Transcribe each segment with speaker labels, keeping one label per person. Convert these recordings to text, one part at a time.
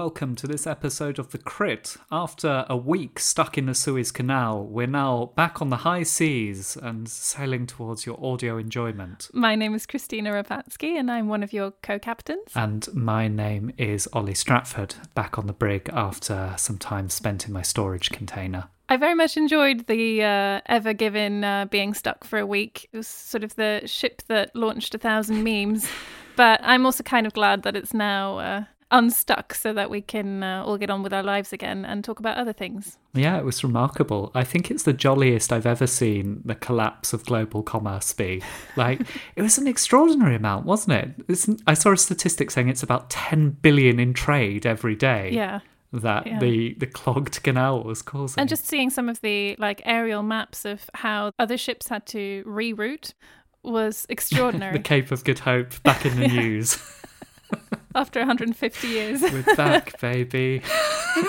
Speaker 1: Welcome to this episode of The Crit. After a week stuck in the Suez Canal, we're now back on the high seas and sailing towards your audio enjoyment.
Speaker 2: My name is Kristina Rapacki and I'm one of your co captains.
Speaker 1: And my name is Oli Stratford, back on the brig after some time spent in my storage container.
Speaker 2: I very much enjoyed the uh, Ever Given uh, being stuck for a week. It was sort of the ship that launched a thousand memes. But I'm also kind of glad that it's now uh, unstuck so that we can uh, all get on with our lives again and talk about other things.
Speaker 1: Yeah, it was remarkable. I think it's the jolliest I've ever seen the collapse of global commerce be. Like, it was an extraordinary amount, wasn't it? It's, I saw a statistic saying it's about 10 billion in trade every day.
Speaker 2: Yeah.
Speaker 1: That
Speaker 2: Yeah.
Speaker 1: the, the clogged canal was causing.
Speaker 2: And just seeing some of the like aerial maps of how other ships had to reroute was extraordinary
Speaker 1: the Cape of Good Hope back in the
Speaker 2: Yeah.
Speaker 1: news.
Speaker 2: After 150 years.
Speaker 1: We're back, baby.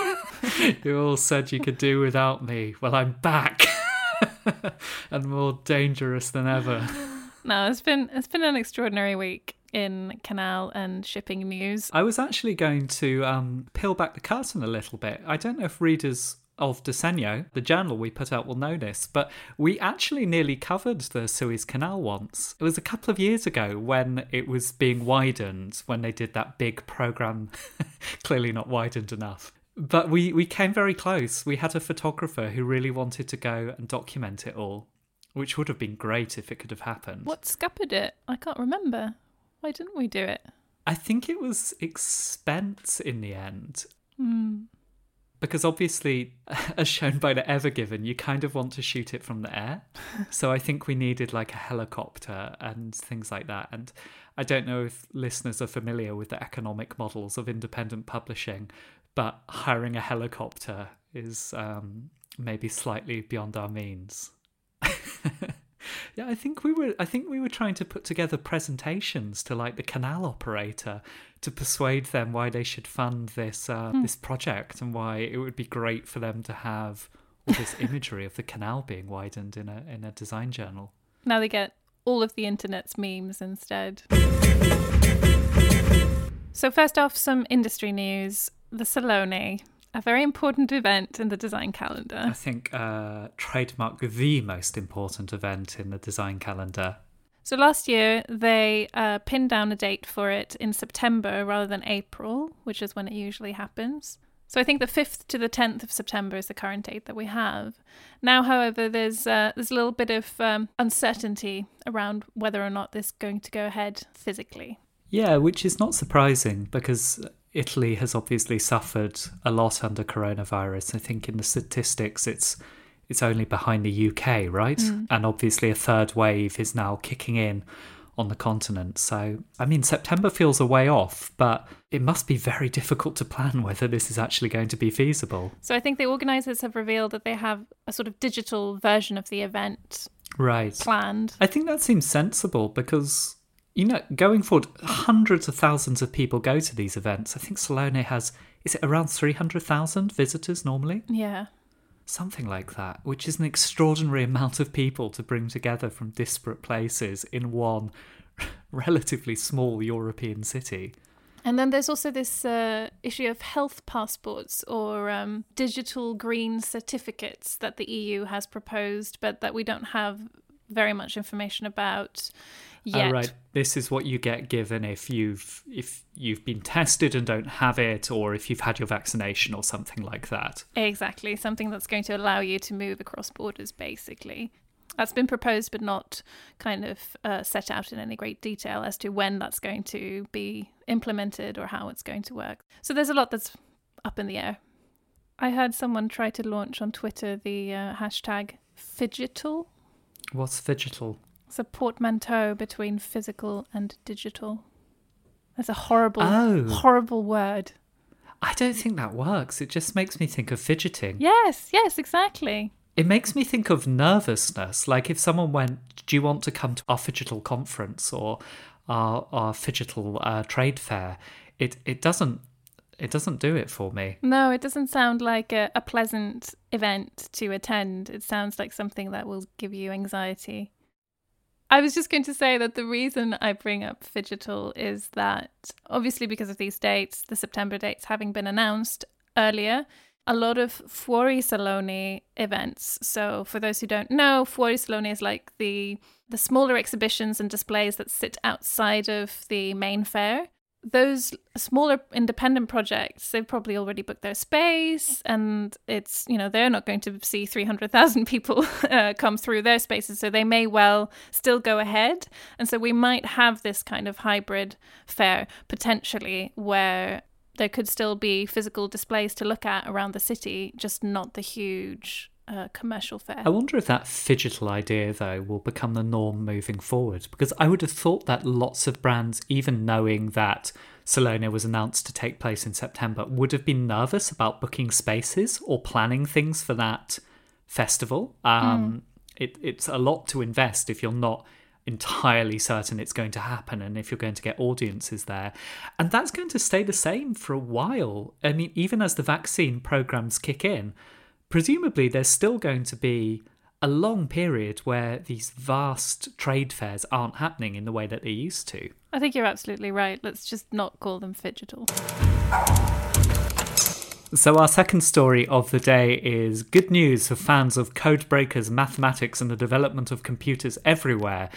Speaker 1: you all said you could do without me. Well, I'm back. and more dangerous than ever.
Speaker 2: no, it's been it's been an extraordinary week in canal and shipping news.
Speaker 1: I was actually going to um, peel back the curtain a little bit. I don't know if readers of Disegno, the journal we put out, will know this, but we actually nearly covered the Suez Canal once. It was a couple of years ago when it was being widened, when they did that big program, clearly not widened enough. But we, we came very close. We had a photographer who really wanted to go and document it all, which would have been great if it could have happened.
Speaker 2: What scuppered it? I can't remember. Why didn't we do it?
Speaker 1: I think it was expense in the end.
Speaker 2: Hmm.
Speaker 1: Because obviously, as shown by the Ever Given, you kind of want to shoot it from the air. so I think we needed like a helicopter and things like that. And I don't know if listeners are familiar with the economic models of independent publishing, but hiring a helicopter is um, maybe slightly beyond our means. yeah, I think we were. I think we were trying to put together presentations to like the canal operator to persuade them why they should fund this uh, this project and why it would be great for them to have all this imagery of the canal being widened in a in a design journal.
Speaker 2: Now they get all of the internet's memes instead. So first off, some industry news. The Salone, a very important event in the design calendar.
Speaker 1: I think uh, trademark the most important event in the design calendar.
Speaker 2: So last year they uh, pinned down a date for it in September rather than April, which is when it usually happens. So I think the 5th to the 10th of September is the current date that we have. Now, however, there's uh, there's a little bit of um, uncertainty around whether or not this is going to go ahead physically.
Speaker 1: Yeah, which is not surprising because Italy has obviously suffered a lot under coronavirus. I think in the statistics it's it's only behind the UK, right? Mm. And obviously a third wave is now kicking in on the continent. So, I mean, September feels a way off, but it must be very difficult to plan whether this is actually going to be feasible.
Speaker 2: So I think the organisers have revealed that they have a sort of digital version of the event
Speaker 1: Right.
Speaker 2: planned.
Speaker 1: I think that seems sensible because you know, going forward, hundreds of thousands of people go to these events. I think Salone has is it around three hundred thousand visitors normally,
Speaker 2: Yeah.
Speaker 1: something like that, which is an extraordinary amount of people to bring together from disparate places in one relatively small European city.
Speaker 2: And then there's also this uh, issue of health passports or um, digital green certificates that the EU has proposed, but that we don't have very much information about yet.
Speaker 1: Oh, right, this is what you get given if you've if you've been tested and don't have it, or if you've had your vaccination or something like that.
Speaker 2: Exactly, something that's going to allow you to move across borders, basically. That's been proposed, but not kind of uh, set out in any great detail as to when that's going to be implemented or how it's going to work. So there's a lot that's up in the air. I heard someone try to launch on Twitter the uh, hashtag Phygital.
Speaker 1: What's digital?
Speaker 2: It's a portmanteau between physical and digital. That's a horrible,
Speaker 1: Oh.
Speaker 2: horrible word.
Speaker 1: I don't think that works. It just makes me think of fidgeting.
Speaker 2: Yes, yes, exactly.
Speaker 1: It makes me think of nervousness. Like if someone went, Do you want to come to our phygital conference or our, our phygital uh, trade fair? It, it doesn't. It doesn't do it for me.
Speaker 2: No, it doesn't sound like a, a pleasant event to attend. It sounds like something that will give you anxiety. I was just going to say that the reason I bring up Phygital is that obviously because of these dates, the September dates having been announced earlier, a lot of Fuori Salone events. So for those who don't know, Fuori Salone is like the the smaller exhibitions and displays that sit outside of the main fair those smaller independent projects they've probably already booked their space and it's you know they're not going to see 300,000 people uh, come through their spaces so they may well still go ahead. And so we might have this kind of hybrid fair potentially where there could still be physical displays to look at around the city just not the huge uh, commercial fair.
Speaker 1: I wonder if that Phygital idea, though, will become the norm moving forward. Because I would have thought that lots of brands, even knowing that Salone was announced to take place in September, would have been nervous about booking spaces or planning things for that festival. Um, mm. it, it's a lot to invest if you're not entirely certain it's going to happen and if you're going to get audiences there. And that's going to stay the same for a while. I mean, even as the vaccine programs kick in, presumably there's still going to be a long period where these vast trade fairs aren't happening in the way that they used to.
Speaker 2: I think you're absolutely right. Let's just not call them phygital.
Speaker 1: So, our second story of the day is good news for fans of codebreakers, mathematics, and the development of computers everywhere.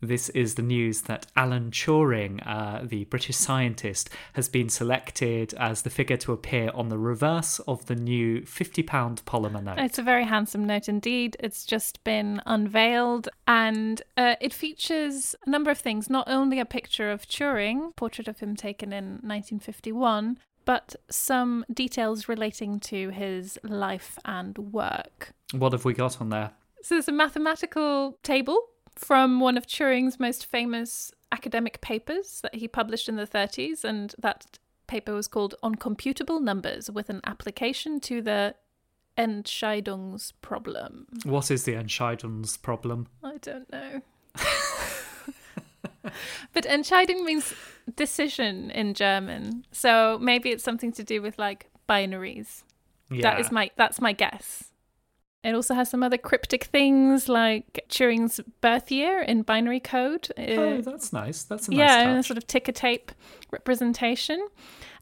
Speaker 1: This is the news that Alan Turing, uh, the British scientist, has been selected as the figure to appear on the reverse of the new £50 polymer note.
Speaker 2: It's a very handsome note indeed. It's just been unveiled and uh, it features a number of things. Not only a picture of Turing, portrait of him taken in 1951, but some details relating to his life and work.
Speaker 1: What have we got on there?
Speaker 2: So there's a mathematical table from one of Turing's most famous academic papers that he published in the 30s, and that paper was called On Computable Numbers with an application to the Entscheidungsproblem.
Speaker 1: What is the Entscheidungsproblem?
Speaker 2: I don't know. but Entscheidung means decision in German. So maybe it's something to do with like binaries. Yeah. That is my that's my guess. It also has some other cryptic things like Turing's birth year in binary code.
Speaker 1: Oh, uh, that's nice. That's a nice
Speaker 2: yeah,
Speaker 1: touch.
Speaker 2: a sort of ticker tape representation.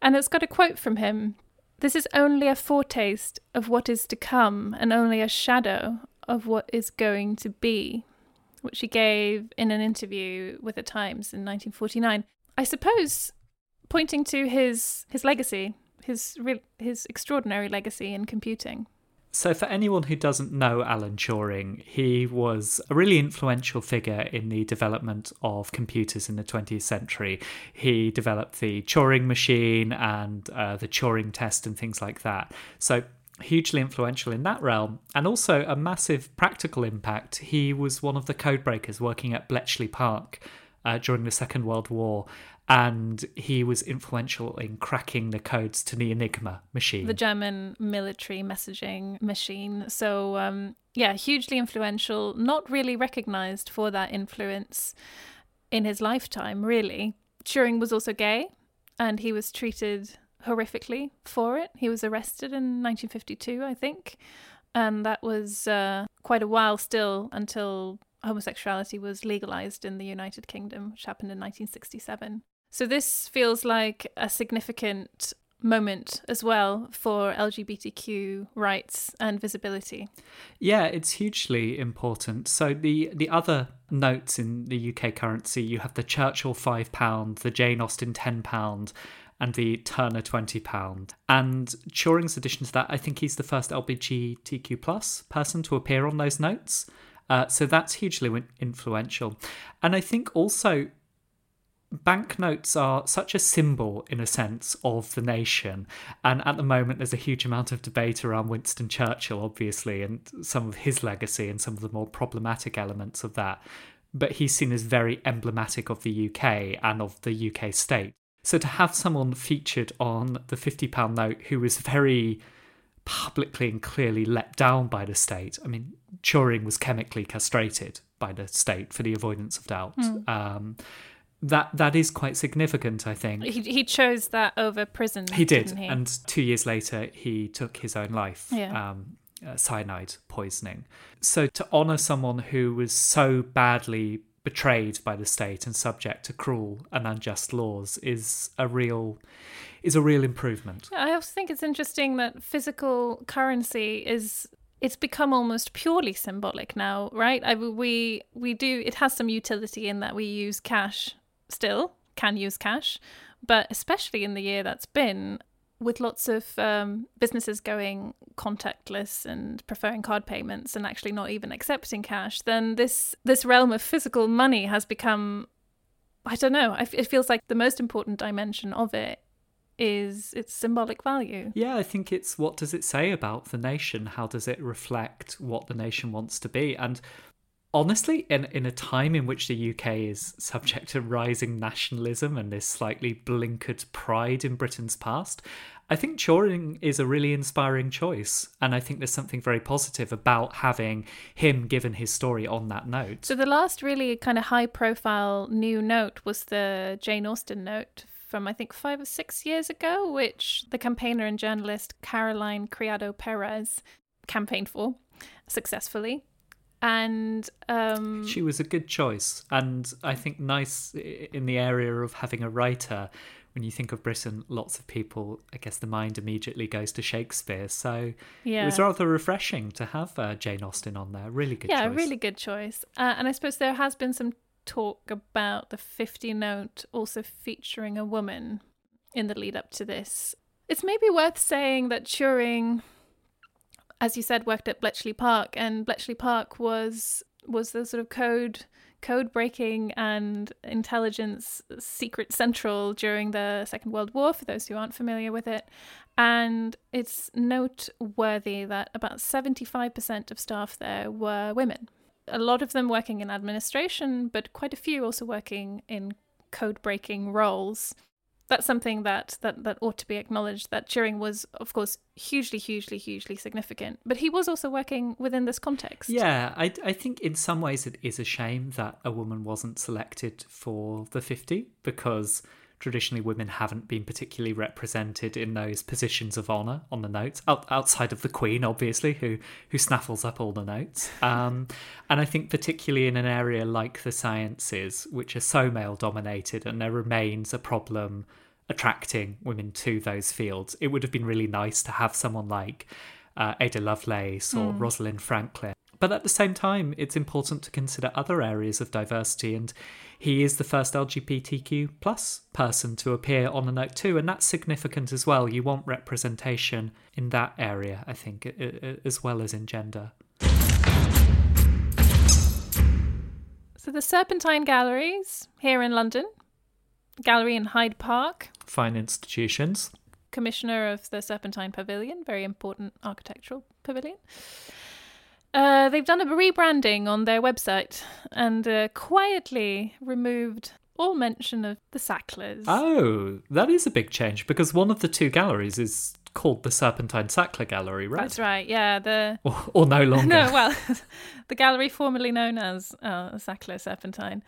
Speaker 2: And it's got a quote from him. This is only a foretaste of what is to come and only a shadow of what is going to be, which he gave in an interview with the Times in 1949. I suppose pointing to his his legacy, his his extraordinary legacy in computing.
Speaker 1: So, for anyone who doesn't know Alan Turing, he was a really influential figure in the development of computers in the 20th century. He developed the Turing machine and uh, the Turing test and things like that. So, hugely influential in that realm and also a massive practical impact. He was one of the codebreakers working at Bletchley Park uh, during the Second World War and he was influential in cracking the codes to the Enigma machine.
Speaker 2: The German military messaging machine. So, um, yeah, hugely influential, not really recognized for that influence in his lifetime, really. Turing was also gay and he was treated horrifically for it. He was arrested in 1952, I think. And that was uh, quite a while still until homosexuality was legalized in the United Kingdom, which happened in 1967. So this feels like a significant moment as well for LGBTQ rights and visibility.
Speaker 1: Yeah, it's hugely important. So the the other notes in the UK currency, you have the Churchill five pound, the Jane Austen ten pound, and the Turner twenty pound. And Turing's addition to that, I think he's the first LGBTQ plus person to appear on those notes. Uh, so that's hugely influential. And I think also banknotes are such a symbol, in a sense, of the nation. And at the moment, there's a huge amount of debate around Winston Churchill, obviously, and some of his legacy and some of the more problematic elements of that. But he's seen as very emblematic of the UK and of the UK state. So to have someone featured on the £50 note who was very publicly and clearly let down by the state. I mean, Turing was chemically castrated by the state for the avoidance of doubt. Mm. Um, that that is quite significant, I think.
Speaker 2: He he chose that over prison.
Speaker 1: He did,
Speaker 2: he?
Speaker 1: and two years later, he took his own life.
Speaker 2: Yeah.
Speaker 1: Um, uh, cyanide poisoning. So to honor someone who was so badly betrayed by the state and subject to cruel and unjust laws is a real is a real improvement.
Speaker 2: I also think it's interesting that physical currency is it's become almost purely symbolic now, right? I, we we do it has some utility in that we use cash still, can use cash, but especially in the year that's been, with lots of um, businesses going contactless and preferring card payments and actually not even accepting cash, then this this realm of physical money has become, I don't know, it feels like the most important dimension of it is its symbolic value.
Speaker 1: Yeah, I think it's what does it say about the nation? How does it reflect what the nation wants to be? And honestly, in, in a time in which the UK is subject to rising nationalism and this slightly blinkered pride in Britain's past, I think Turing is a really inspiring choice. And I think there's something very positive about having him given his story on that note.
Speaker 2: So, the last really kind of high profile new note was the Jane Austen note from I think five or six years ago, which the campaigner and journalist Caroline Criado Perez campaigned for successfully and um,
Speaker 1: she was a good choice. And i think nice in the area of having a writer when you think of britain lots of people i guess the mind immediately goes to shakespeare. So yeah. it was rather refreshing to have uh, jane austen on there. Really good
Speaker 2: yeah
Speaker 1: choice.
Speaker 2: really good choice. Uh, and i suppose there has been some talk about the 50 note also featuring a woman in the lead up to this. It's maybe worth saying that turing as you said, worked at Bletchley Park, and Bletchley Park was was the sort of code code breaking and intelligence secret central during the Second World War. For those who aren't familiar with it, and it's noteworthy that about seventy five percent of staff there were women. A lot of them working in administration, but quite a few also working in code breaking roles that's something that, that that ought to be acknowledged that Turing was of course hugely hugely hugely significant. But he was also working within this context.
Speaker 1: Yeah I, I think in some ways it is a shame that a woman wasn't selected for the 50 because traditionally women haven't been particularly represented in those positions of honor on the notes out, outside of the queen obviously who who snaffles up all the notes um, and i think particularly in an area like the sciences which are so male dominated and there remains a problem attracting women to those fields it would have been really nice to have someone like uh, Ada Lovelace or mm. Rosalind Franklin but at the same time, it's important to consider other areas of diversity, and he is the first LGBTQ plus person to appear on the note too, and that's significant as well. You want representation in that area, I think, as well as in gender.
Speaker 2: So the Serpentine Galleries here in London, gallery in Hyde Park,
Speaker 1: fine institutions.
Speaker 2: Commissioner of the Serpentine Pavilion, very important architectural pavilion. Uh, they've done a rebranding on their website and uh, quietly removed all mention of the Sacklers.
Speaker 1: Oh, that is a big change because one of the two galleries is called the Serpentine Sackler Gallery, right?
Speaker 2: That's right. Yeah, the
Speaker 1: or, or no longer.
Speaker 2: no, well, the gallery formerly known as uh, Sackler Serpentine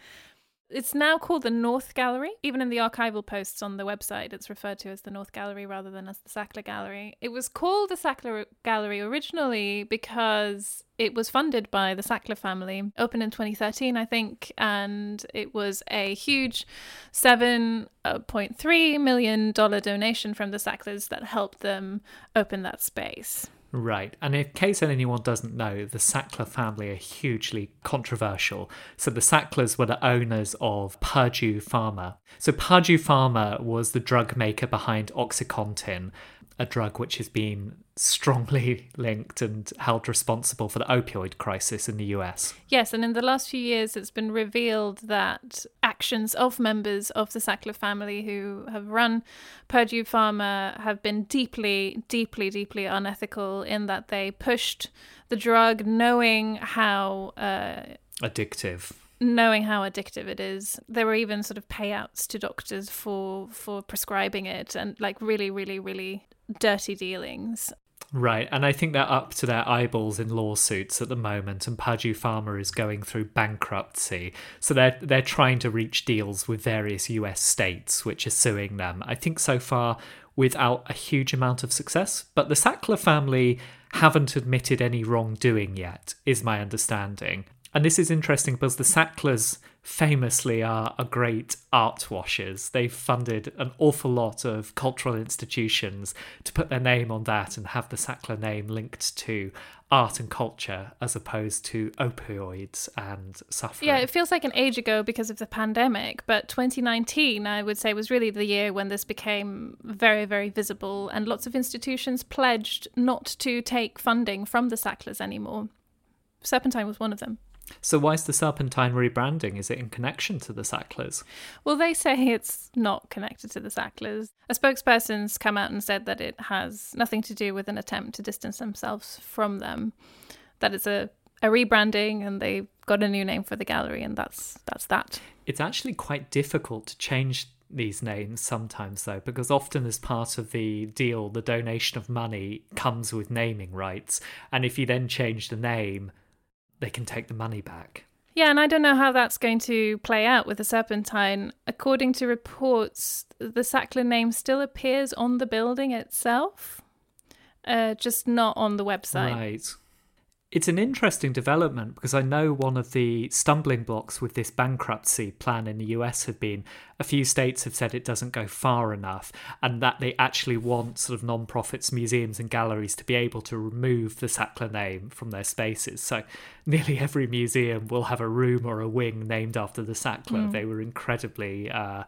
Speaker 2: it's now called the North Gallery. Even in the archival posts on the website, it's referred to as the North Gallery rather than as the Sackler Gallery. It was called the Sackler Gallery originally because it was funded by the Sackler family, opened in 2013, I think, and it was a huge $7.3 million donation from the Sacklers that helped them open that space.
Speaker 1: Right. And in case anyone doesn't know, the Sackler family are hugely controversial. So the Sacklers were the owners of Purdue Pharma. So Purdue Pharma was the drug maker behind OxyContin, a drug which has been strongly linked and held responsible for the opioid crisis in the US.
Speaker 2: Yes, and in the last few years, it's been revealed that actions of members of the Sackler family who have run Purdue Pharma have been deeply, deeply, deeply unethical in that they pushed the drug knowing how uh,
Speaker 1: addictive
Speaker 2: knowing how addictive it is. There were even sort of payouts to doctors for for prescribing it and like really really really dirty dealings.
Speaker 1: Right, and I think they're up to their eyeballs in lawsuits at the moment, and Purdue Pharma is going through bankruptcy. So they're they're trying to reach deals with various US states which are suing them. I think so far without a huge amount of success, but the Sackler family haven't admitted any wrongdoing yet, is my understanding. And this is interesting because the Sacklers famously are, are great art washers. They've funded an awful lot of cultural institutions to put their name on that and have the Sackler name linked to art and culture as opposed to opioids and suffering.
Speaker 2: Yeah, it feels like an age ago because of the pandemic, but 2019, I would say, was really the year when this became very, very visible, and lots of institutions pledged not to take funding from the Sacklers anymore. Serpentine was one of them.
Speaker 1: So why is the Serpentine rebranding? Is it in connection to the Sacklers?
Speaker 2: Well, they say it's not connected to the Sacklers. A spokesperson's come out and said that it has nothing to do with an attempt to distance themselves from them. That it's a, a rebranding and they've got a new name for the gallery and that's that's that.
Speaker 1: It's actually quite difficult to change these names sometimes though because often as part of the deal the donation of money comes with naming rights and if you then change the name they can take the money back.
Speaker 2: Yeah, and I don't know how that's going to play out with the Serpentine. According to reports, the Sackler name still appears on the building itself, uh, just not on the website.
Speaker 1: Right it's an interesting development because I know one of the stumbling blocks with this bankruptcy plan in the US have been a few states have said it doesn't go far enough and that they actually want sort of non-profits, museums and galleries to be able to remove the Sackler name from their spaces. So nearly every museum will have a room or a wing named after the Sackler. Mm. They were incredibly uh,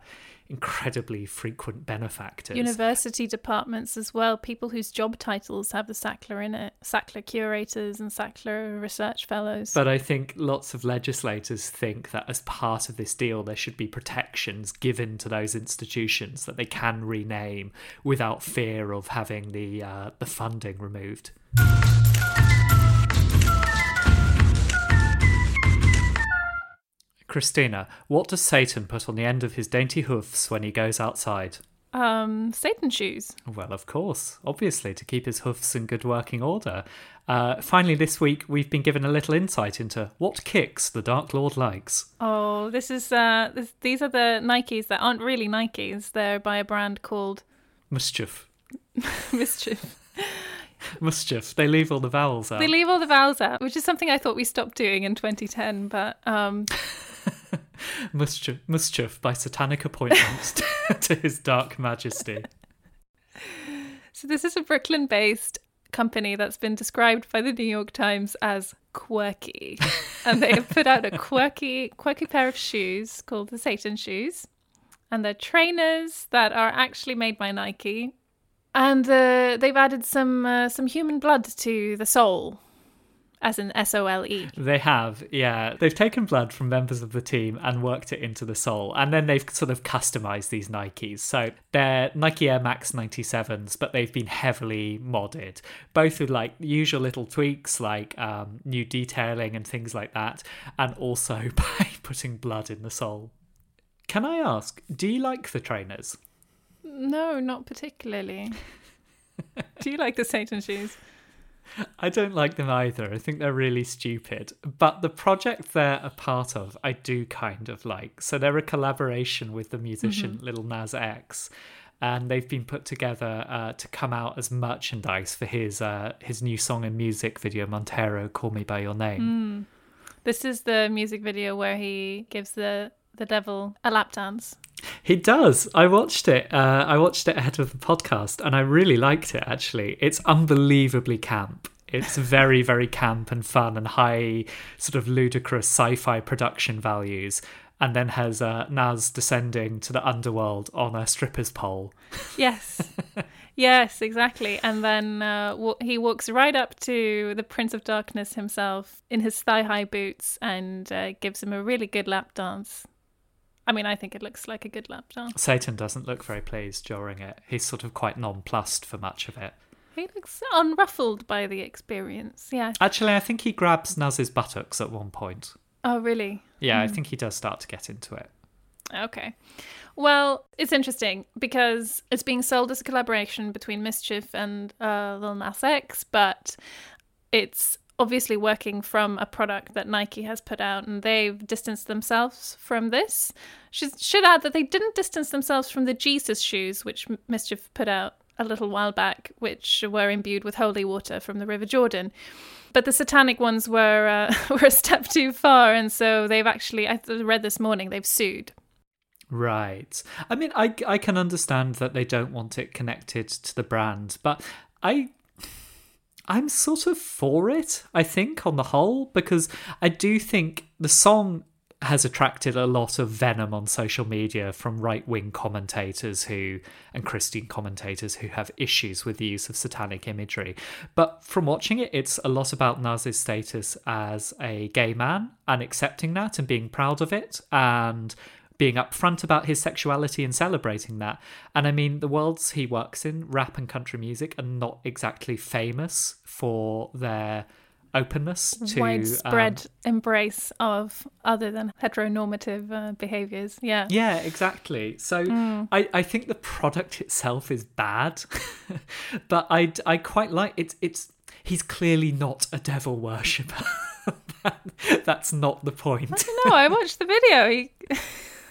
Speaker 1: incredibly frequent benefactors.
Speaker 2: University departments as well, people whose job titles have the Sackler in it, Sackler curators and Sackler research fellows.
Speaker 1: But I think lots of legislators think that as part of this deal, there should be protections given to those institutions that they can rename without fear of having the uh, the funding removed. Kristina, what does Satan put on the end of his dainty hoofs when he goes outside?
Speaker 2: Um, Satan shoes.
Speaker 1: Well, of course, obviously, to keep his hoofs in good working order. Uh, finally, this week we've been given a little insight into what kicks the Dark Lord likes.
Speaker 2: Oh, this is uh, this, these are the Nikes that aren't really Nikes. They're by a brand called
Speaker 1: MSCHF.
Speaker 2: Mischief.
Speaker 1: Mischief. They leave all the vowels out.
Speaker 2: They leave all the vowels out, which is something I thought we stopped doing in 2010, but um,
Speaker 1: mischief, mischief by satanic appointment to his dark majesty.
Speaker 2: So, this is a Brooklyn based company that's been described by the New York Times as quirky. and they have put out a quirky, quirky pair of shoes called the Satan shoes. And they're trainers that are actually made by Nike. And uh, they've added some uh, some human blood to the sole as an S O L E.
Speaker 1: They have, yeah. They've taken blood from members of the team and worked it into the sole, and then they've sort of customized these Nikes. So they're Nike Air Max 97s, but they've been heavily modded, both with like usual little tweaks like um, new detailing and things like that, and also by putting blood in the sole. Can I ask, do you like the trainers?
Speaker 2: No, not particularly. do you like the Satan shoes?
Speaker 1: I don't like them either. I think they're really stupid. But the project they're a part of, I do kind of like. So they're a collaboration with the musician mm-hmm. Lil Nas X. And they've been put together uh, to come out as merchandise for his uh, his new song and music video, Montero, Call Me By Your Name.
Speaker 2: Mm. This is the music video where he gives the, the devil a lap dance.
Speaker 1: He does. I watched it. Uh, I watched it ahead of the podcast, and I really liked it. Actually, it's unbelievably camp. It's very, very camp and fun and high, sort of ludicrous sci-fi production values. And then has uh, Nas descending to the underworld on a stripper's pole.
Speaker 2: Yes, yes, exactly. And then uh, w- he walks right up to the Prince of Darkness himself in his thigh-high boots and uh, gives him a really good lap dance. I mean, I think it looks like a good lap dance.
Speaker 1: Satan doesn't look very pleased during it. He's sort of quite nonplussed for much of it.
Speaker 2: He looks unruffled by the experience. Yeah.
Speaker 1: Actually, I think he grabs Nas's buttocks at one point.
Speaker 2: Oh, really?
Speaker 1: Yeah, mm. I hmm. think he does start to get into it.
Speaker 2: Okay. Well, it's interesting because it's being sold as a collaboration between MSCHF and uh, Lil Nas X, but it's obviously working from a product that Nike has put out, and they've distanced themselves from this. Should, should add that they didn't distance themselves from the Jesus shoes, which MSCHF put out a little while back, which were imbued with holy water from the River Jordan. But the satanic ones were uh, were a step too far, and so they've actually I read this morning they've sued.
Speaker 1: Right. I mean, I I can understand that they don't want it connected to the brand, but I I'm sort of for it, I think, on the whole, because I do think the song has attracted a lot of venom on social media from right wing commentators who and Christian commentators who have issues with the use of satanic imagery. But from watching it, it's a lot about Nas's status as a gay man and accepting that and being proud of it and being upfront about his sexuality and celebrating that. And I mean, the worlds he works in, rap and country music, are not exactly famous for their openness to
Speaker 2: widespread um, embrace of other than heteronormative uh, behaviors. Yeah.
Speaker 1: Yeah exactly. So mm. I, I think the product itself is bad but i i quite like it it's he's clearly not a devil worshipper. That, that's not the point.
Speaker 2: I don't know i watched the video. He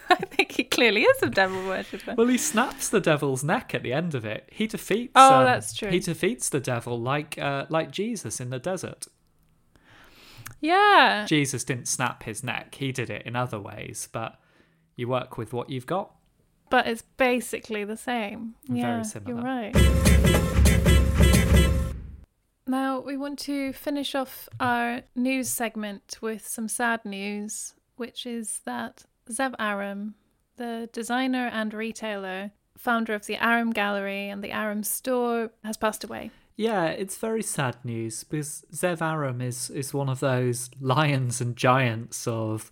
Speaker 2: I think he clearly is a devil worshipper.
Speaker 1: Well, he snaps the devil's neck at the end of it. He defeats.
Speaker 2: Oh, um, that's true.
Speaker 1: He defeats the devil like uh, like Jesus in the desert.
Speaker 2: Yeah.
Speaker 1: Jesus didn't snap his neck. He did it in other ways, but you work with what you've got.
Speaker 2: But it's basically the same.
Speaker 1: Very
Speaker 2: yeah,
Speaker 1: similar.
Speaker 2: You're right. Now we want to finish off our news segment with some sad news, which is that Zeev Aram, the designer and retailer, founder of the Aram Gallery and the Aram store, has passed away.
Speaker 1: Yeah, it's very sad news because Zeev Aram is, is one of those lions and giants of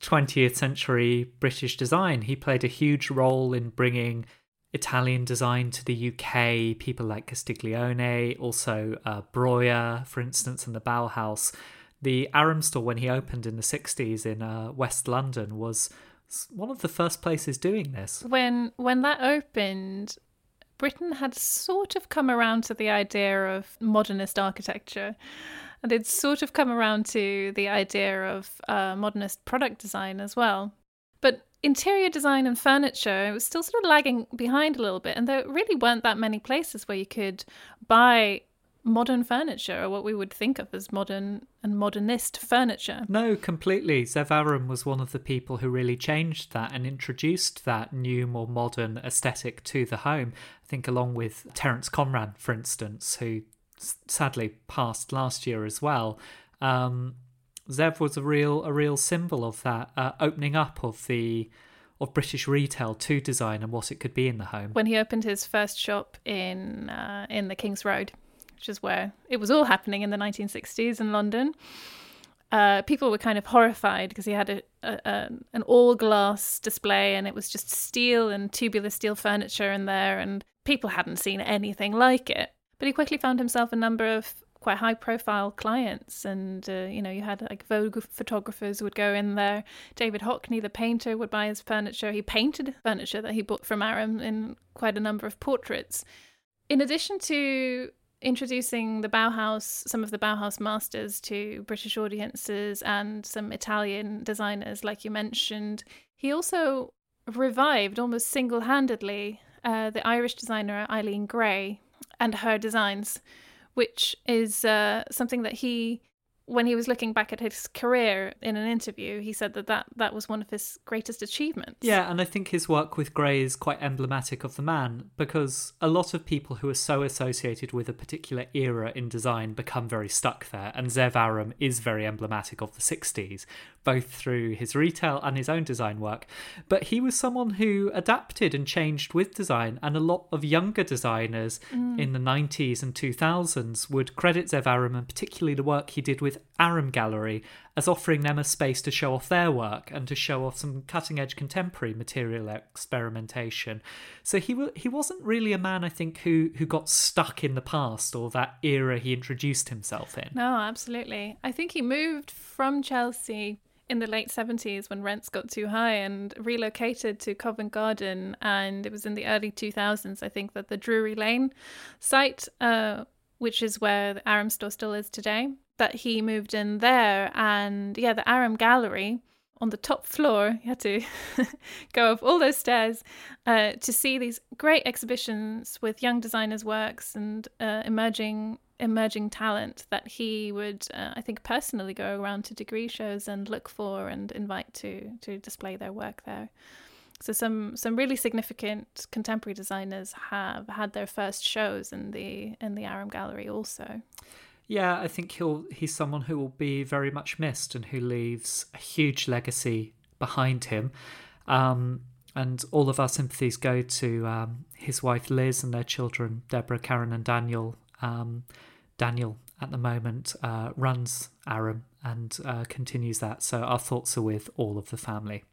Speaker 1: 20th century British design. He played a huge role in bringing Italian design to the UK, people like Castiglione, also uh, Breuer, for instance, and the Bauhaus the Aram store when he opened in the 60s in uh, West London was one of the first places doing this.
Speaker 2: When when that opened, Britain had sort of come around to the idea of modernist architecture. And it's sort of come around to the idea of uh, modernist product design as well. But interior design and furniture was still sort of lagging behind a little bit. And there really weren't that many places where you could buy modern furniture or what we would think of as modern and modernist furniture.
Speaker 1: No, completely. Zeev Aram was one of the people who really changed that and introduced that new, more modern aesthetic to the home. I think, along with Terence Conran, for instance, who sadly passed last year as well. Um, Zeev was a real, a real symbol of that uh, opening up of the of British retail to design and what it could be in the home.
Speaker 2: When he opened his first shop in uh, in the King's Road, which is where it was all happening in the 1960s in London. Uh, people were kind of horrified because he had a, a, a, an all glass display and it was just steel and tubular steel furniture in there, and people hadn't seen anything like it. But he quickly found himself a number of quite high profile clients and uh, you know you had like vogue photographers would go in there david hockney the painter would buy his furniture he painted furniture that he bought from aram in quite a number of portraits in addition to introducing the Bauhaus, some of the Bauhaus masters to British audiences and some Italian designers, like you mentioned. He also revived almost single handedly uh, the Irish designer Eileen Gray and her designs, which is uh, something that he when he was looking back at his career in an interview, he said that, that that was one of his greatest achievements.
Speaker 1: Yeah, and I think his work with Gray is quite emblematic of the man because a lot of people who are so associated with a particular era in design become very stuck there. And Zeev Aram is very emblematic of the 60s, both through his retail and his own design work. But he was someone who adapted and changed with design, and a lot of younger designers mm. in the 90s and 2000s would credit Zeev Aram and particularly the work he did with with Aram Gallery as offering them a space to show off their work and to show off some cutting edge contemporary material experimentation. So he w- he wasn't really a man I think who who got stuck in the past or that era he introduced himself in.
Speaker 2: No, absolutely. I think he moved from Chelsea in the late 70s when rents got too high and relocated to Covent Garden. And it was in the early 2000s, I think, that the Drury Lane site, uh, which is where the Aram store still is today, that he moved in there. And yeah, the Aram Gallery, on the top floor. You had to go up all those stairs uh, to see these great exhibitions with young designers' works and uh, emerging emerging talent that he would, uh, I think, personally go around to degree shows and look for and invite to to display their work there. So some some really significant contemporary designers have had their first shows in the in the Aram Gallery also.
Speaker 1: Yeah, I think he'll he's someone who will be very much missed and who leaves a huge legacy behind him. Um, and all of our sympathies go to um, his wife Liz and their children Deborah, Karen, and Daniel. Um, Daniel at the moment uh, runs Aram and uh, continues that. So our thoughts are with all of the family.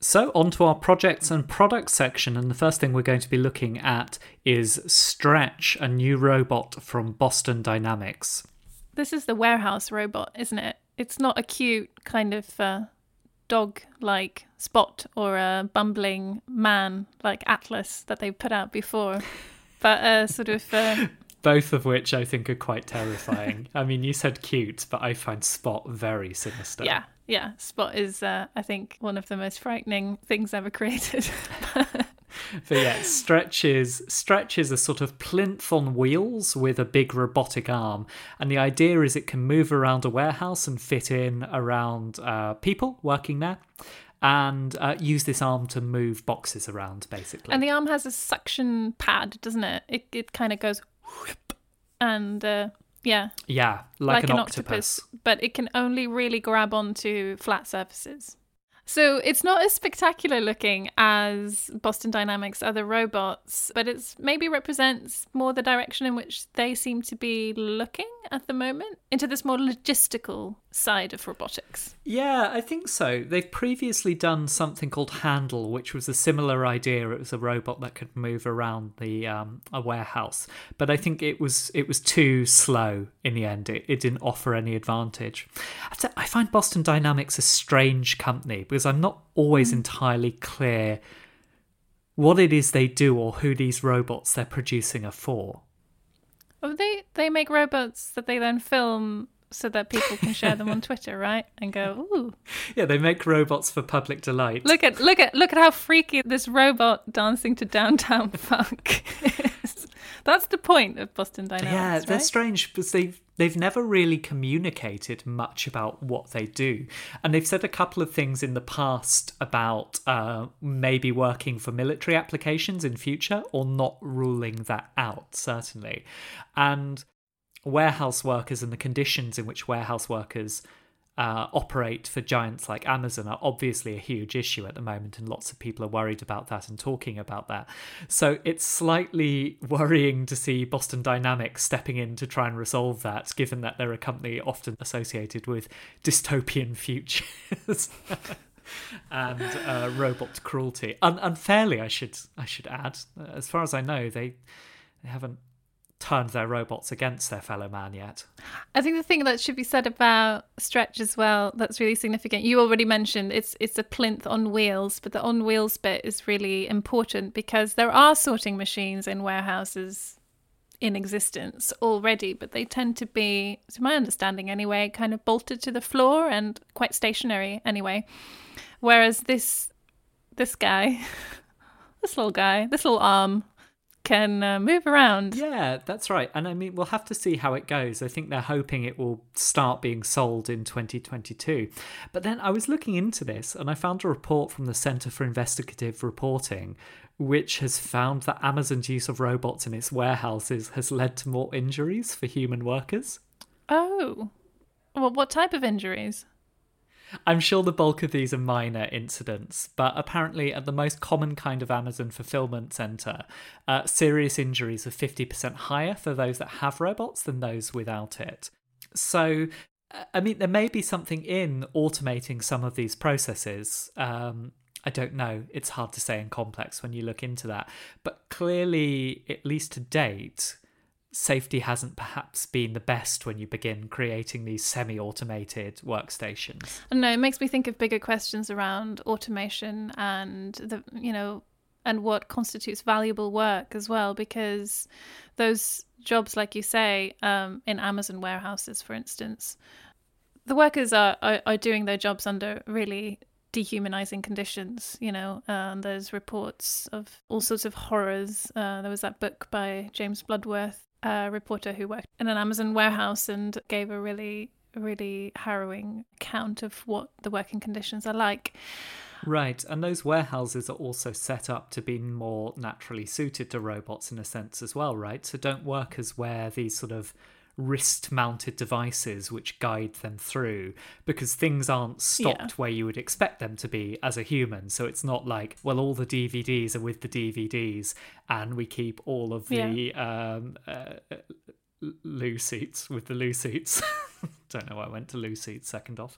Speaker 1: So, on to our projects and products section, and the first thing we're going to be looking at is Stretch, a new robot from Boston Dynamics.
Speaker 2: This is the warehouse robot, isn't it? It's not a cute kind of uh, dog like Spot or a bumbling man like Atlas that they put out before, but a sort of. Uh,
Speaker 1: both of which I think are quite terrifying. I mean, you said cute, but I find Spot very sinister.
Speaker 2: Yeah, yeah. Spot is, uh, I think, one of the most frightening things ever created.
Speaker 1: but yeah, Stretch is Stretch is a sort of plinth on wheels with a big robotic arm, and the idea is it can move around a warehouse and fit in around uh, people working there and uh, use this arm to move boxes around, basically.
Speaker 2: And the arm has a suction pad, doesn't it? It it kind of goes and uh, yeah,
Speaker 1: yeah, like, like an, an octopus. octopus,
Speaker 2: but it can only really grab onto flat surfaces. So it's not as spectacular looking as Boston Dynamics' other robots, but it's maybe represents more the direction in which they seem to be looking at the moment into this more logistical side of robotics.
Speaker 1: Yeah, I think so. They've previously done something called Handle, which was a similar idea. It was a robot that could move around the um, a warehouse, but I think it was it was too slow in the end. It, it didn't offer any advantage. I find Boston Dynamics a strange company because I'm not always mm. entirely clear what it is they do or who these robots they're producing are for.
Speaker 2: Oh, they they make robots that they then film so that people can share them on Twitter, right? And go, ooh.
Speaker 1: Yeah, they make robots for public delight.
Speaker 2: Look at look at look at how freaky this robot dancing to downtown funk is. That's the point of Boston Dynamics.
Speaker 1: Yeah, they're strange because they've they've never really communicated much about what they do, and they've said a couple of things in the past about uh, maybe working for military applications in future, or not ruling that out certainly, and warehouse workers and the conditions in which warehouse workers uh, operate for giants like Amazon are obviously a huge issue at the moment, and lots of people are worried about that and talking about that. So it's slightly worrying to see Boston Dynamics stepping in to try and resolve that, given that they're a company often associated with dystopian futures. and uh, robot cruelty, Un- unfairly, I should I should add. As far as I know, they they haven't turned their robots against their fellow man yet.
Speaker 2: I think the thing that should be said about Stretch as well that's really significant. You already mentioned it's it's a plinth on wheels, but the on wheels bit is really important because there are sorting machines in warehouses in existence already, but they tend to be, to my understanding anyway, kind of bolted to the floor and quite stationary anyway. Whereas this this guy, this little guy, this little arm can uh, move around.
Speaker 1: Yeah, that's right. And I mean, we'll have to see how it goes. I think they're hoping it will start being sold in 2022. But then I was looking into this and I found a report from the Center for Investigative Reporting which has found that Amazon's use of robots in its warehouses has led to more injuries for human workers.
Speaker 2: Oh. Well, what type of injuries?
Speaker 1: I'm sure the bulk of these are minor incidents, but apparently, at the most common kind of Amazon fulfillment center, uh, serious injuries are 50% higher for those that have robots than those without it. So, I mean, there may be something in automating some of these processes. Um, I don't know. It's hard to say and complex when you look into that. But clearly, at least to date, safety hasn't perhaps been the best when you begin creating these semi-automated workstations.
Speaker 2: No, it makes me think of bigger questions around automation and the you know and what constitutes valuable work as well, because those jobs, like you say, um, in Amazon warehouses, for instance, the workers are, are, are doing their jobs under really dehumanizing conditions you know and there's reports of all sorts of horrors uh, there was that book by james bloodworth a reporter who worked in an amazon warehouse and gave a really really harrowing account of what the working conditions are like
Speaker 1: Right, and those warehouses are also set up to be more naturally suited to robots in a sense as well, right? So don't workers wear these sort of wrist mounted devices which guide them through because things aren't stopped
Speaker 2: Yeah.
Speaker 1: where you would expect them to be as a human. So it's not like, well, all the DVDs are with the DVDs and we keep all of the um, uh, uh, loo seats with the loo seats. Don't know why I went to loo seats second off.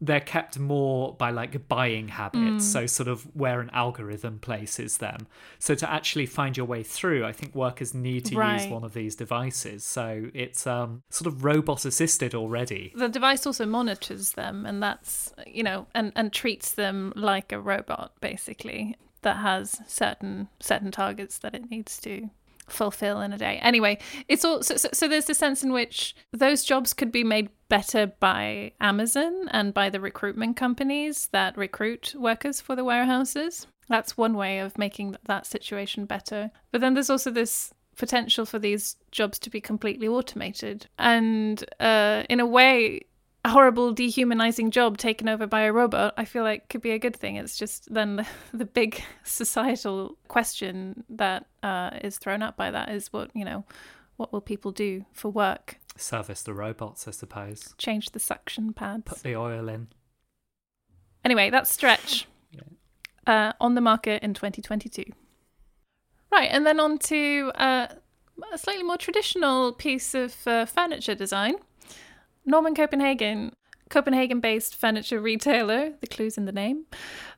Speaker 1: They're kept more by like buying habits, so sort of where an algorithm places them. So to actually find your way through, I think workers need to use one of these devices. So it's um, sort of robot assisted already.
Speaker 2: the device also monitors them and that's you know and and treats them like a robot basically that has certain certain targets that it needs to fulfill in a day. Anyway it's all so, so, so there's a sense in which those jobs could be made better by amazon and by the recruitment companies that recruit workers for the warehouses. That's one way of making that situation better. But then there's also this potential for these jobs to be completely automated. And uh, in a way horrible dehumanizing job taken over by a robot i feel like could be a good thing it's just then the, the big societal question that uh, is thrown up by that is what you know what will people do for work
Speaker 1: Service the robots, I suppose.
Speaker 2: change the suction pads
Speaker 1: Put the oil in.
Speaker 2: Anyway, that's Stretch uh, on the market in 2022. Right, and then on to uh, a slightly more traditional piece of uh, furniture design. Normann Copenhagen, Copenhagen based furniture retailer, the clue's in the name.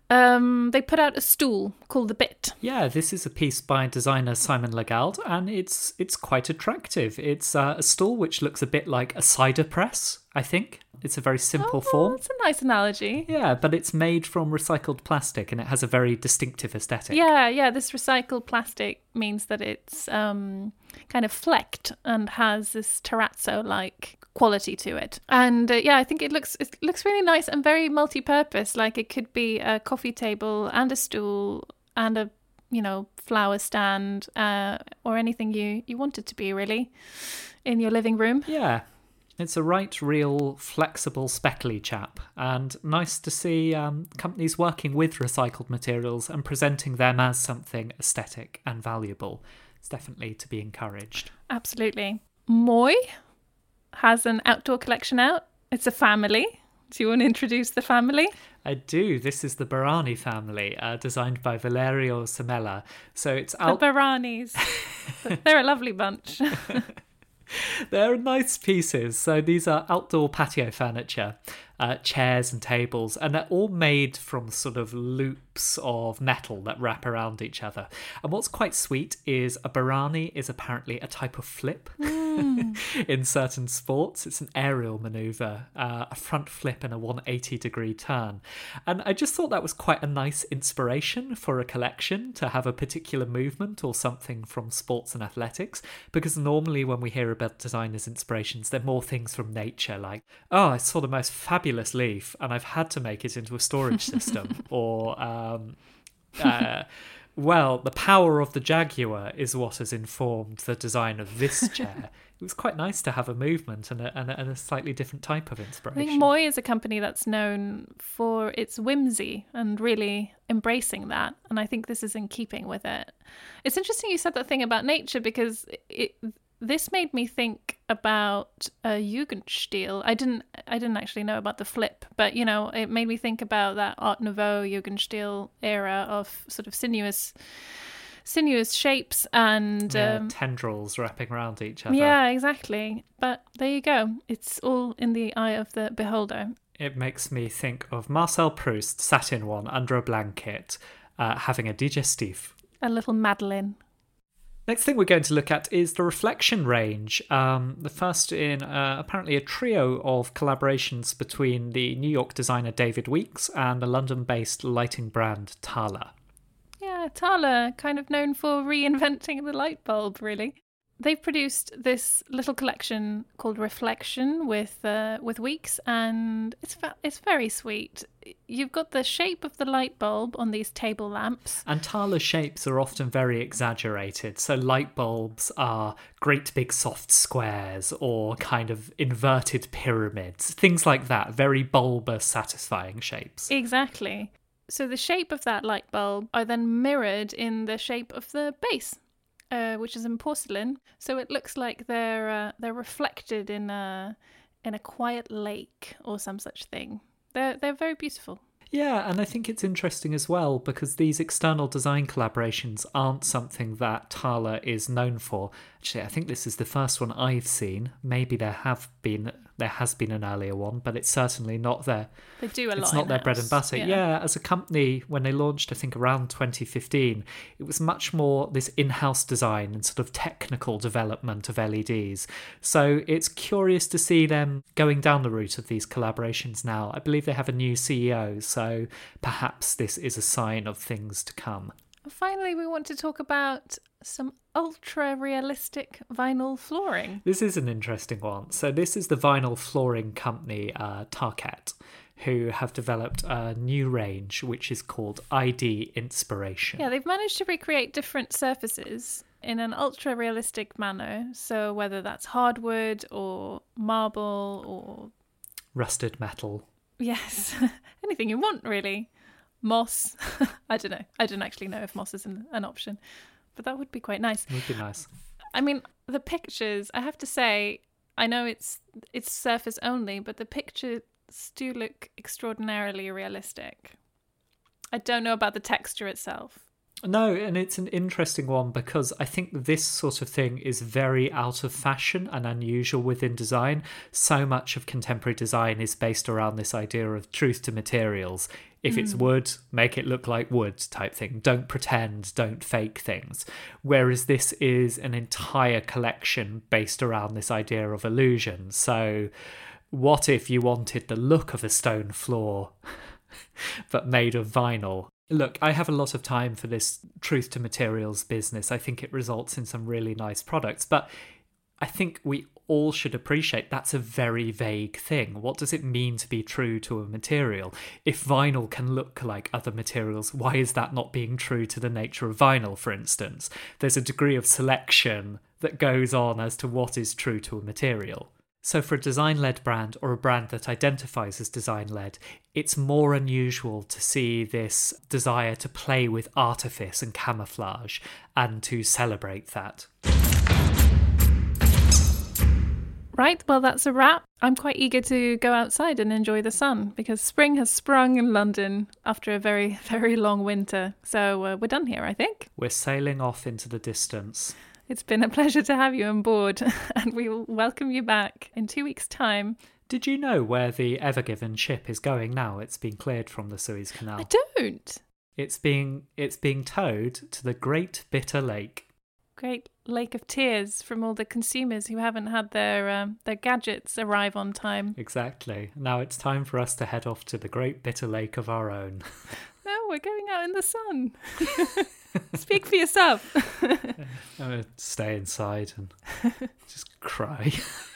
Speaker 2: Um, they put out a stool called the Bit.
Speaker 1: Yeah, this is a piece by designer Simon Legald, and it's it's quite attractive. It's uh, a stool which looks a bit like a cider press. I think it's a very simple
Speaker 2: Oh,
Speaker 1: form.
Speaker 2: That's a nice analogy.
Speaker 1: Yeah, but it's made from recycled plastic, and it has a very distinctive aesthetic.
Speaker 2: Yeah, yeah. This recycled plastic means that it's um, kind of flecked and has this terrazzo-like quality to it. And uh, yeah, I think it looks it looks really nice and very multi-purpose. Like it could be a coffee table and a stool and a you know flower stand uh, or anything you you want it to be really in your living room.
Speaker 1: Yeah. It's a right, real, flexible, speckly chap, and nice to see um, companies working with recycled materials and presenting them as something aesthetic and valuable. It's definitely to be encouraged.
Speaker 2: Absolutely. Moooi has an outdoor collection out. It's a family. Do you want to introduce the family?
Speaker 1: I do. This is the Barani family, uh, designed by Valerio Sommella. So it's
Speaker 2: The. Baranis. They're a lovely bunch.
Speaker 1: They're nice pieces. So these are outdoor patio furniture, uh, chairs and tables, and they're all made from sort of loops of metal that wrap around each other. And what's quite sweet is a Barani is apparently a type of flip in certain sports. It's an aerial maneuver, uh, a front flip and a 180 degree turn. And I just thought that was quite a nice inspiration for a collection to have a particular movement or something from sports and athletics. Because normally when we hear about designers' inspirations, they're more things from nature, like, oh, I saw the most fabulous leaf and I've had to make it into a storage system. or, um, uh, well, the power of the Jaguar is what has informed the design of this chair. it was quite nice to have a movement and a, and a, and a slightly different type of
Speaker 2: I
Speaker 1: inspiration.
Speaker 2: think Moooi is a company that's known for its whimsy and really embracing that. And I think this is in keeping with it. It's interesting you said that thing about nature because it, this made me think about a Jugendstil. I didn't I didn't actually know about the flip, but you know, it made me think about that Art Nouveau Jugendstil era of sort of sinuous sinuous shapes and
Speaker 1: Yeah,
Speaker 2: um,
Speaker 1: tendrils wrapping around each other.
Speaker 2: yeah, exactly. But there you go. It's all in the eye of the beholder.
Speaker 1: It makes me think of Marcel Proust sat in one under a blanket, uh, having a digestif.
Speaker 2: A little Madeleine.
Speaker 1: Next thing we're going to look at is the reflection range. Um, the first in uh, apparently a trio of collaborations between the New York designer David Weeks and the London based lighting brand Tala.
Speaker 2: Yeah, Tala, kind of known for reinventing the light bulb, really. They've produced this little collection called Reflection with uh, with Weeks, and it's fa- it's very sweet. You've got the shape of the light bulb on these table lamps.
Speaker 1: And Tala shapes are often very exaggerated. So light bulbs are great big soft squares or kind of inverted pyramids, things like that. Very bulbous, satisfying shapes.
Speaker 2: Exactly. So the shape of that light bulb are then mirrored in the shape of the base, uh, which is in porcelain. So it looks like they're uh, they're reflected in a in a quiet lake or some such thing. They're they're very beautiful.
Speaker 1: Yeah, and I think it's interesting as well because these external design collaborations aren't something that Tala is known for. Actually, I think this is the first one I've seen. Maybe there have been there has been an earlier one, but it's certainly not their
Speaker 2: They do a lot.
Speaker 1: it's not their bread and butter. Yeah. as a company, when they launched, I think around 2015, it was much more this in-house design and sort of technical development of LEDs. So it's curious to see them going down the route of these collaborations now. I believe they have a new CEO, so perhaps this is a sign of things to come.
Speaker 2: Finally, we want to talk about some ultra realistic vinyl flooring.
Speaker 1: This is an interesting one. So this is the vinyl flooring company uh, Tarkett, who have developed a new range which is called ID Inspiration.
Speaker 2: Yeah, they've managed to recreate different surfaces in an ultra realistic manner. So whether that's hardwood or marble or
Speaker 1: Rusted metal.
Speaker 2: yes, anything you want really. Moss. I don't know. I don't actually know if moss is an, an option, but that would be quite nice.
Speaker 1: Would be nice.
Speaker 2: I mean, the pictures, I have to say, I know it's it's surface only, but the pictures do look extraordinarily realistic. I don't know about the texture itself.
Speaker 1: No, and it's an interesting one because I think this sort of thing is very out of fashion and unusual within design. So much of contemporary design is based around this idea of truth to materials. If it's hmm. wood, make it look like wood type thing. Don't pretend, don't fake things. Whereas this is an entire collection based around this idea of illusion. So, what if you wanted the look of a stone floor but made of vinyl? Look, I have a lot of time for this truth to materials business. I think it results in some really nice products, but I think we all should appreciate that's a very vague thing. What does it mean to be true to a material? If vinyl can look like other materials, why is that not being true to the nature of vinyl, for instance? There's a degree of selection that goes on as to what is true to a material. So, for a design led brand or a brand that identifies as design led, it's more unusual to see this desire to play with artifice and camouflage and to celebrate that.
Speaker 2: Right, well, that's a wrap. I'm quite eager to go outside and enjoy the sun because spring has sprung in London after a very, very long winter. So uh, we're done here, I think.
Speaker 1: We're sailing off into the distance.
Speaker 2: It's been a pleasure to have you on board, and we will welcome you back in two weeks' time.
Speaker 1: Did you know where the Ever Given ship is going now? It's been cleared from the Suez Canal.
Speaker 2: I don't.
Speaker 1: It's being it's being towed to the Great Bitter Lake.
Speaker 2: Great lake of tears from all the consumers who haven't had their um, their gadgets arrive on time.
Speaker 1: Exactly. Now it's time for us to head off to the Great Bitter Lake of our own.
Speaker 2: No, we're going out in the sun. Speak for yourself.
Speaker 1: I'm gonna stay inside and just cry.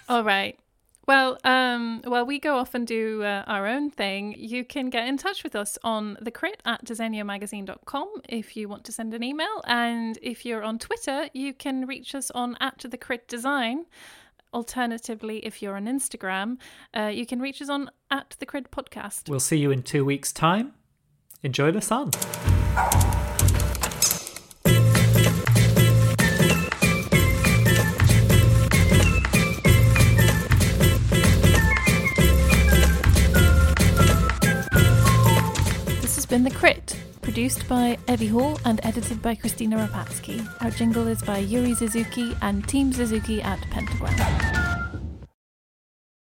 Speaker 2: All right. Well, um, while we go off and do uh, our own thing, you can get in touch with us on the crit at disegnomagazine.com if you want to send an email. And if you're on Twitter, you can reach us on at the crit design. Alternatively, if you're on Instagram, uh, you can reach us on at the crit podcast.
Speaker 1: We'll see you in two weeks' time. Enjoy the sun.
Speaker 2: Been The Crit, produced by Evie Hall and edited by Kristina Rapacki. Our jingle is by Yuri Suzuki and Team Suzuki at Pentagram.